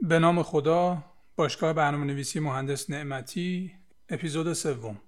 به نام خدا باشگاه برنامه نویسی مهندس نعمتی اپیزود سوم.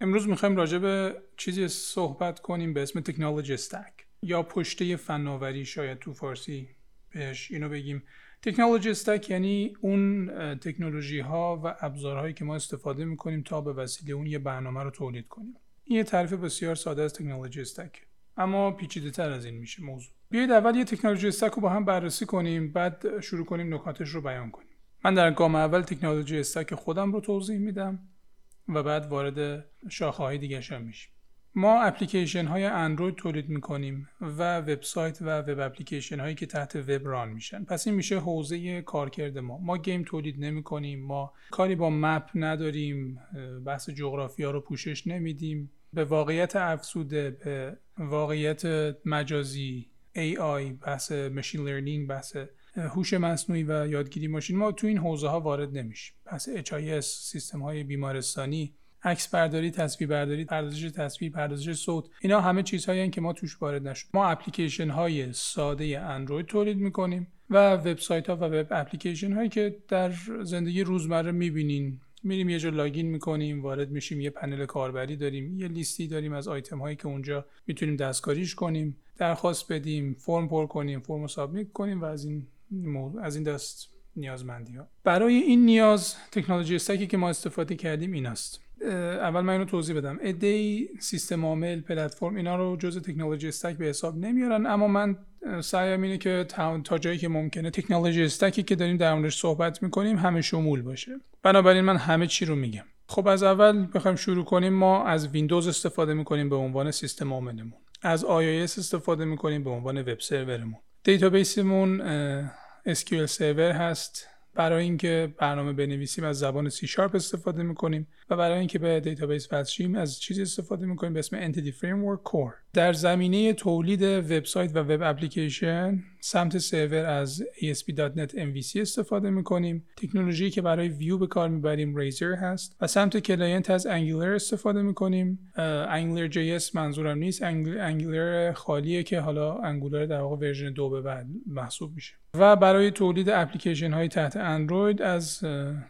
امروز می‌خوایم راجع به چیزی صحبت کنیم به اسم تکنولوژی استک یا پشته فناوری شاید تو فارسی بهش اینو بگیم. تکنولوژی استک یعنی اون تکنولوژی ها و ابزارهایی که ما استفاده می‌کنیم تا به وسیله اون یه برنامه رو تولید کنیم. این یه تعریف بسیار ساده از تکنولوژی استک. اما پیچیده تر از این میشه موضوع. بیایید اول یه تکنولوژی استک رو با هم بررسی کنیم بعد شروع کنیم نکاتش رو بیان کنیم. من در گام اول تکنولوژی استک خودم رو توضیح میدم و بعد وارد شاخه های دیگه میشیم. ما اپلیکیشن های اندروید تولید می‌کنیم و وبسایت و وب اپلیکیشن هایی که تحت وب ران میشن. پس این میشه حوزه کارکرد ما. ما گیم تولید نمی کنیم ما کاری با مپ نداریم بحث جغرافیا رو پوشش نمیدیم. به واقعیت افسوده به واقعیت مجازی AI بحث machine learning بحث هوش مصنوعی و یادگیری ماشین. ما تو این حوزه ها وارد نمیشیم. بحث HIS سیستم های بیمارستانی عکس برداری تصویر برداری پردازش تصویر پردازش صوت. اینا همه چیزهایی که ما توش وارد نشد ما اپلیکیشن های ساده اندروید تولید می‌کنیم و وبسایت ها و web application هایی که در زندگی روزمره می‌بینین. میریم یه جا login می‌کنیم وارد میشیم یه پنل کاربری داریم یه لیستی داریم از آیتم هایی که اونجا می‌تونیم دستکاریش کنیم درخواست بدیم فرم پر کنیم فرم submit کنیم و از این از این دست نیازمندی ها. برای این نیاز تکنولوژی استکی که ما استفاده کردیم این است اول من اینو توضیح بدم. ایده سیستم عامل پلتفرم اینا رو جز تکنولوژی استک به حساب نمیارن. اما من سعیم اینه که تا جایی که ممکنه تکنولوژی استکی که داریم در موردش صحبت می‌کنیم همه شمول باشه. بنابراین من همه چی رو میگم. خب از اول بخوایم شروع کنیم. ما از ویندوز استفاده می‌کنیم به عنوان سیستم عاملمون. از iOS استفاده می‌کنیم به عنوان وب سرورمون. دیتابیسمون SQL سرور هست. برای اینکه برنامه بنویسیم از زبان C Sharp استفاده می‌کنیم و برای اینکه به database وصل از چیزی استفاده می‌کنیم به اسم Entity Framework Core. در زمینه تولید وبسایت و web application سمت سرور از ASP.NET MVC استفاده می‌کنیم. تکنولوژی که برای ویو به کار می‌بریم Razor هست و سمت client از Angular استفاده می‌کنیم. Angular JS منظورم نیست. Angular خالیه که حالا Angular در واقع version دو به بعد محسوب میشه. و برای تولید اپلیکیشن های تحت اندروید از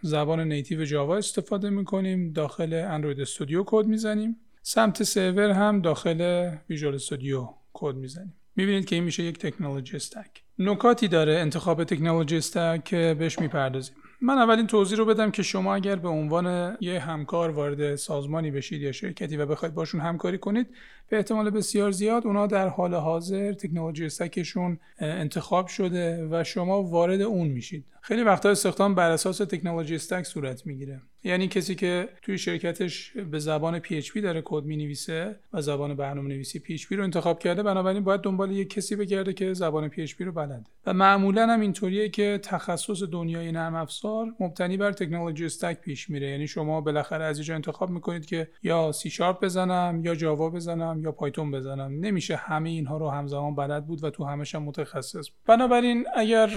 زبان native Java استفاده می‌کنیم. داخل Android Studio کد می‌زنیم. سمت سرور هم داخل Visual Studio کد می‌زنیم. می‌بینید که این میشه یک technology stack نکاتی داره انتخاب technology stack که بهش می‌پردازیم. من اولین توضیح رو بدم که شما اگر به عنوان یه همکار وارد سازمانی بشید یا شرکتی و بخواید باشون همکاری کنید به احتمال بسیار زیاد اونا در حال حاضر technology stack شون انتخاب شده و شما وارد اون میشید. خیلی وقتا استخدام بر اساس technology stack صورت می‌گیره. یعنی کسی که توی شرکتش به زبان PHP داره کد می‌نویسه و زبان برنامه نویسی PHP رو انتخاب کرده بنابراین باید دنبال یک کسی بگرده که زبان PHP رو بلده. و معمولا هم اینطوریه که تخصص دنیای نرم افزار مبتنی بر technology stack پیش میره. یعنی شما بالاخره از اینجا انتخاب می‌کنید که یا C Sharp بزنم یا Java بزنم یا Python بزنم. نمیشه همه اینها رو همزمان بلد بود و تو همش هم متخصص بنابراین اگر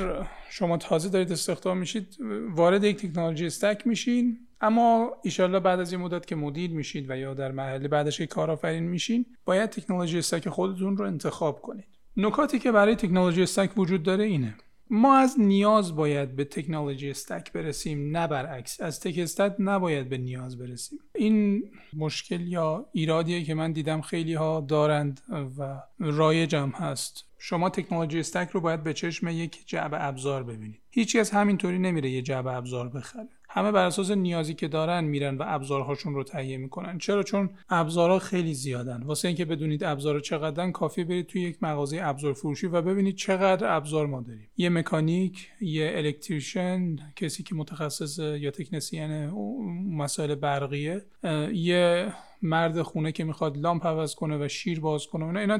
شما تازه دارید استخدام میشید وارد یک technology stack میشین. اما ایشالله بعد از این مدت که مدیر میشید و یا در مرحله بعدش که کارآفرین میشین باید technology stack خودتون رو انتخاب کنید. نکاتی که برای تکنولوژی استک وجود داره اینه. ما از نیاز باید به تکنولوژی استک برسیم نه برعکس. از تک استک نباید به نیاز برسیم. این مشکل یا ایرادیه که من دیدم خیلی ها دارند و رایجم هست. شما تکنولوژی استک رو باید به چشم یک جعبه ابزار ببینید. هیچی از همینطوری نمیره یه جعبه ابزار بخره. همه بر اساس نیازی که دارن میرن و ابزارهاشون رو تهیه می‌کنن. چرا؟ چون ابزارها خیلی زیادن. واسه اینکه بدونید ابزارها چقدرن کافی برید توی یک مغازه ابزار فروشی و ببینید چقدر ابزار ما داریم. یه مکانیک یه الکتریشن کسی که متخصص یا تکنسین مسائل برقیه یه مرد خونه که می‌خواد لامپ عوض کنه و شیر باز کنه اینا.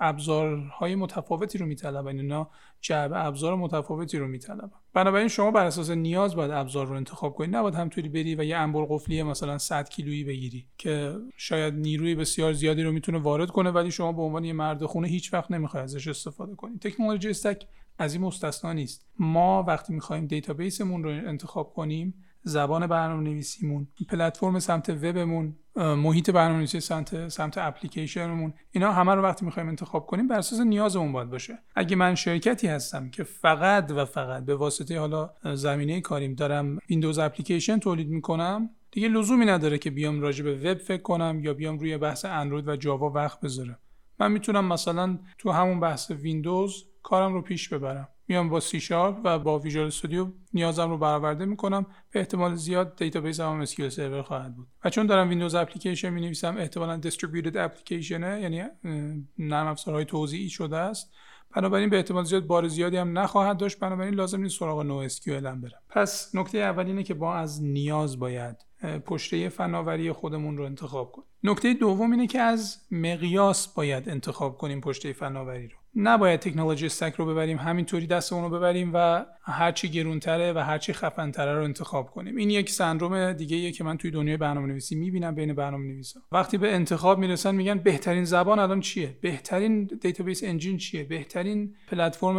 ابزارهای متفاوتی رو میطلبن. اینا جعبه ابزار متفاوتی رو میطلبن. بنابراین شما بر اساس نیاز باید ابزار رو انتخاب کنید نباید همطوری بری و یه انبر قفلی مثلا 100 کیلویی بگیری که شاید نیروی بسیار زیادی رو می‌تونه وارد کنه ولی شما به عنوان یه مرد خونه هیچ وقت نمی‌خوای ازش استفاده کنید تکنولوژی استک از این مستثنا نیست. ما وقتی می‌خوایم دیتابیسمون رو انتخاب کنیم زبان برنامه نویسیمون پلتفرم سمت وبمون محیط برنامه نویسی سمت سمت اپلیکیشنمون اینا همه رو وقتی می‌خوایم انتخاب کنیم بر اساس نیازمون باید باشه. اگه من شرکتی هستم که فقط و فقط به واسطه حالا زمینه کاریم دارم Windows application تولید می‌کنم دیگه لزومی نداره که بیام راجع به وب فکر کنم یا بیام روی بحث اندروید و Java وقت بذارم. من می‌تونم مثلا تو همون بحث ویندوز کارم رو پیش ببرم. میام با C Sharp و با Visual Studio نیازم رو برآورده می‌کنم. به احتمال زیاد database هم SQL Server خواهد بود. و چون دارم Windows application می نویسم احتمالا distributed application ه یعنی نرم افزارهای توزیعی شده است. بنابراین به احتمال زیاد بار زیادی هم نخواهد داشت. بنابراین لازم نیست سراغ NoSQL هم برم. پس نکته اول اینه که با از نیاز باید پشته فناوری خودمون رو انتخاب کنیم. نکته دوم اینه که از مقیاس باید انتخاب کنیم پشته فناوری رو. نباید technology stack رو ببریم همینطوری دستمون رو ببریم و هرچی گرونتره و هرچی خفنتره رو انتخاب کنیم. این یک سندروم دیگه ایه که من توی دنیای برنامه نویسی می‌بینم بین برنامه نویسا وقتی به انتخاب می‌رسن میگن بهترین زبان الان چیه؟ بهترین database engine چیه؟ بهترین پلتفرم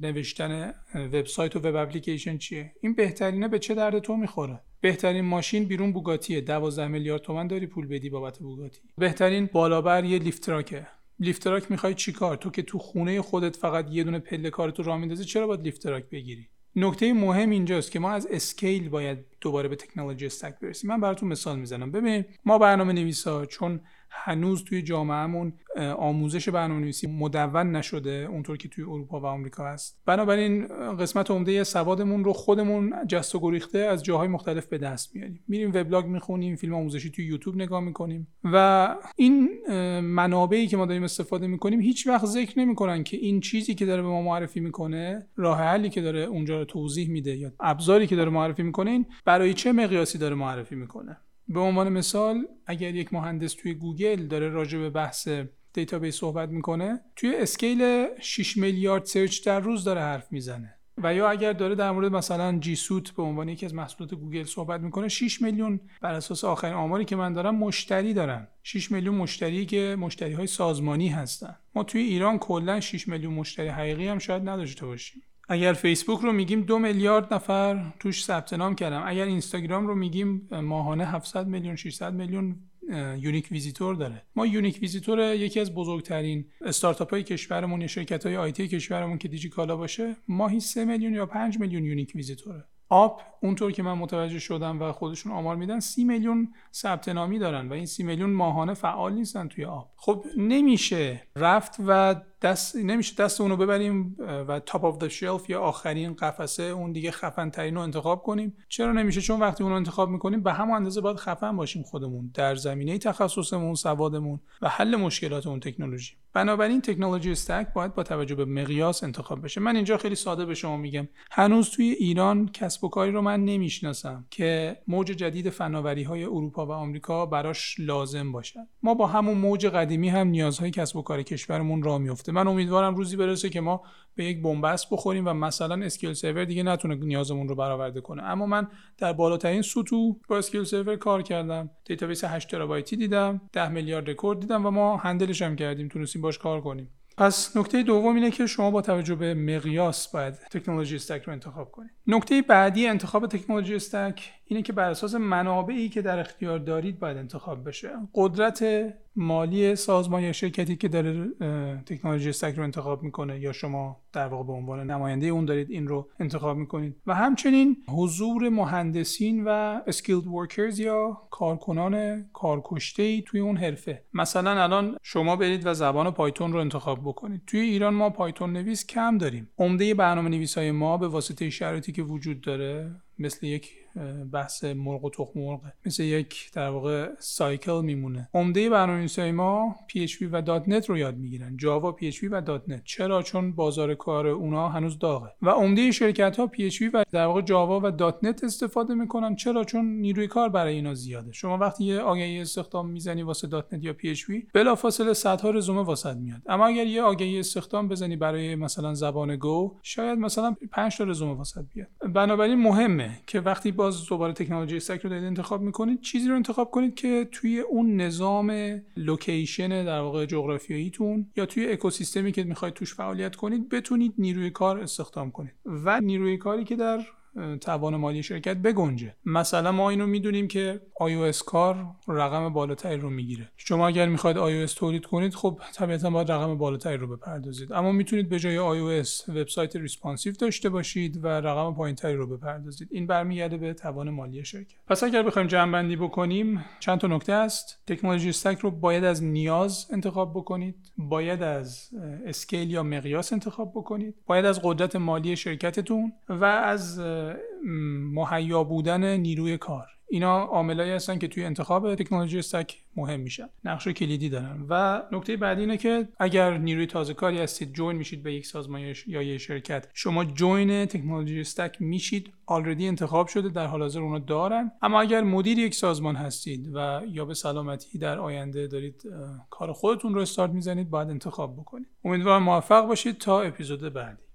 نوشتن وبسایت و web application چیه؟ این بهترینه به چه درد تو می‌خوره؟ بهترین ماشین بیرون بوگاتیه. 12 میلیارد تومن داری پول بدی بابت بوگاتی. بهترین بالابر یه لیفت تراکه لیفت تراک می‌خوای چیکار تو که تو خونه خودت فقط یه دونه پله کارتو راه میندازی چرا باید لیفت تراک بگیری؟ نکته مهم اینجاست که ما از scale باید دوباره به technology stack برسیم. من براتون مثال می‌زنم. ببینید ما برنامه نویسا چون هنوز توی جامعهمون آموزش برنامه نویسی مدون نشده اونطور که توی اروپا و آمریکا هست. بنابراین قسمت عمده سوادمون رو خودمون جست و گریخته از جاهای مختلف به دست میاریم. میریم وبلاگ می‌خونیم فیلم آموزشی توی یوتیوب نگاه می‌کنیم و این منابعی که ما داریم استفاده می‌کنیم هیچ وقت ذکر نمی‌کنن که این چیزی که داره به ما معرفی می‌کنه راه حلی که داره اونجا رو توضیح میده یا ابزاری که داره معرفی می‌کنه این برای چه مقیاسی داره معرفی می‌کنه. به عنوان مثال اگر یک مهندس توی گوگل داره راجع به بحث database صحبت می‌کنه توی scale 6 میلیارد search در روز داره حرف می‌زنه. و یا اگر داره در مورد مثلا G Suite به عنوان یکی از محصولات گوگل صحبت می‌کنه 6 میلیون بر اساس آخرین آماری که من دارم مشتری دارن. 6 میلیون مشتری که مشتری های سازمانی هستن. ما توی ایران کلا 6 میلیون مشتری حقیقی هم شاید نداشته باشیم. اگر فیسبوک رو میگیم دو میلیارد نفر توش ثبت نام کردن. اگر اینستاگرام رو میگیم ماهانه 700 میلیون 600 میلیون unique visitor داره. ما unique visitor یکی از بزرگترین استارتاپ های کشورمون یا شرکت های IT کشورمون که دیجی کالا باشه ماهی 3 میلیون یا 5 میلیون unique visitor ه. app اونطور که من متوجه شدم و خودشون آمار میدن سی میلیون ثبت نامی دارن و این سی میلیون ماهانه فعال نیستن توی app خب نمیشه رفت و دست نمیشه دست اونو ببریم و top of the shelf یا آخرین قفسه اون دیگه خفن ترین رو انتخاب کنیم. چرا نمیشه؟ چون وقتی اونو انتخاب می‌کنیم به همون اندازه باید خفن باشیم خودمون در زمینه تخصصمون سوادمون و حل مشکلات اون تکنولوژی. بنابراین technology stack باید با توجه به مقیاس انتخاب بشه. من اینجا خیلی ساده به شما میگم. هنوز توی ایران کسب و کاری رو من نمی‌شناسم که موج جدید فناوری های اروپا و آمریکا براش لازم باشد ما با همون موج قدیمی هم نیازهای کسب و کار کشورمون را میفته من امیدوارم روزی برسه که ما به یک بنبست بخوریم و مثلا SQL Server دیگه نتونه نیازمون رو برآورده کنه. اما من در بالاترین سطوح با SQL Server کار کردم. دیتابیس 8 ترابایتی دیدم 10 میلیارد رکورد دیدم و ما handle ش هم کردیم. تونستیم باش کار کنیم. پس نکته دوم اینه که شما با توجه به مقیاس باید technology stack رو انتخاب کنید. نکته بعدی انتخاب technology stack اینه که بر اساس منابعی که در اختیار دارید باید انتخاب بشه. قدرت مالی سازمان یا شرکتی که داره technology stack رو انتخاب می‌کنه یا شما در واقع به عنوان نماینده اون دارید این رو انتخاب می‌کنید. و همچنین حضور مهندسین و skilled workers یا کارکنان کارکشته ای توی اون حرفه. مثلا الان شما برید و زبان پایتون رو انتخاب بکنید. توی ایران ما پایتون نویس کم داریم. عمده برنامه نویس ما به واسطه شرایطی که وجود داره مثل یک بحث مرغ و تخم مرغ مثل یک در واقع cycle میمونه. عمده برنامه‌نویسی ما PHP و .NET رو یاد می‌گیرن. جاوا PHP و .NET. چرا؟ چون بازار کار اونا هنوز داغه. و عمده شرکت ها PHP و در واقع جاوا و .NET استفاده می‌کنن. چرا؟ چون نیروی کار برای اینا زیاده. شما وقتی یه آگهی استخدام می‌زنی واسه .NET یا PHP بلافاصله صدها رزومه واست میاد. اما اگر یه آگهی استخدام بزنی برای مثلا زبان Go شاید مثلا 5 تا رزومه واست بیاد. بنابراین مهمه که وقتی با باز دوباره technology stack رو دارید انتخاب می‌کنید چیزی رو انتخاب کنید که توی اون نظام location در واقع جغرافیاییتون یا توی اکوسیستمی که می‌خواید توش فعالیت کنید بتونید نیروی کار استخدام کنید. و نیروی کاری که در توان مالی شرکت بگنجه. مثلا ما اینو می‌دونیم که iOS کار رقم بالاتری رو می‌گیره. شما اگر می‌خواید iOS تولید کنید خب طبیعتا باید رقم بالاتری رو بپردازید. اما می‌تونید به جای iOS وبسایت responsive داشته باشید و رقم پایینتری رو بپردازید. این برمیگرده به توان مالی شرکت. پس اگر بخوایم جمع بندی بکنیم چند تا نکته است. technology stack رو باید از نیاز انتخاب بکنید. باید از scale یا مقیاس انتخاب بکنید. باید از قدرت مالی شرکتتون و از مهیا بودن نیروی کار. اینا عاملایی هستن که توی انتخاب technology stack مهم میشن. نقش کلیدی دارن. و نکته بعدی اینه که اگر نیروی تازه کاری هستید join میشید به یک سازمان یا یک شرکت. شما join technology stack میشید already انتخاب شده در حال حاضر اونو دارن. اما اگر مدیر یک سازمان هستید و یا به سلامتی در آینده دارید کار خودتون رو استارت می‌زنید باید انتخاب بکنید. امیدوارم موفق باشید تا اپیزود بعدی.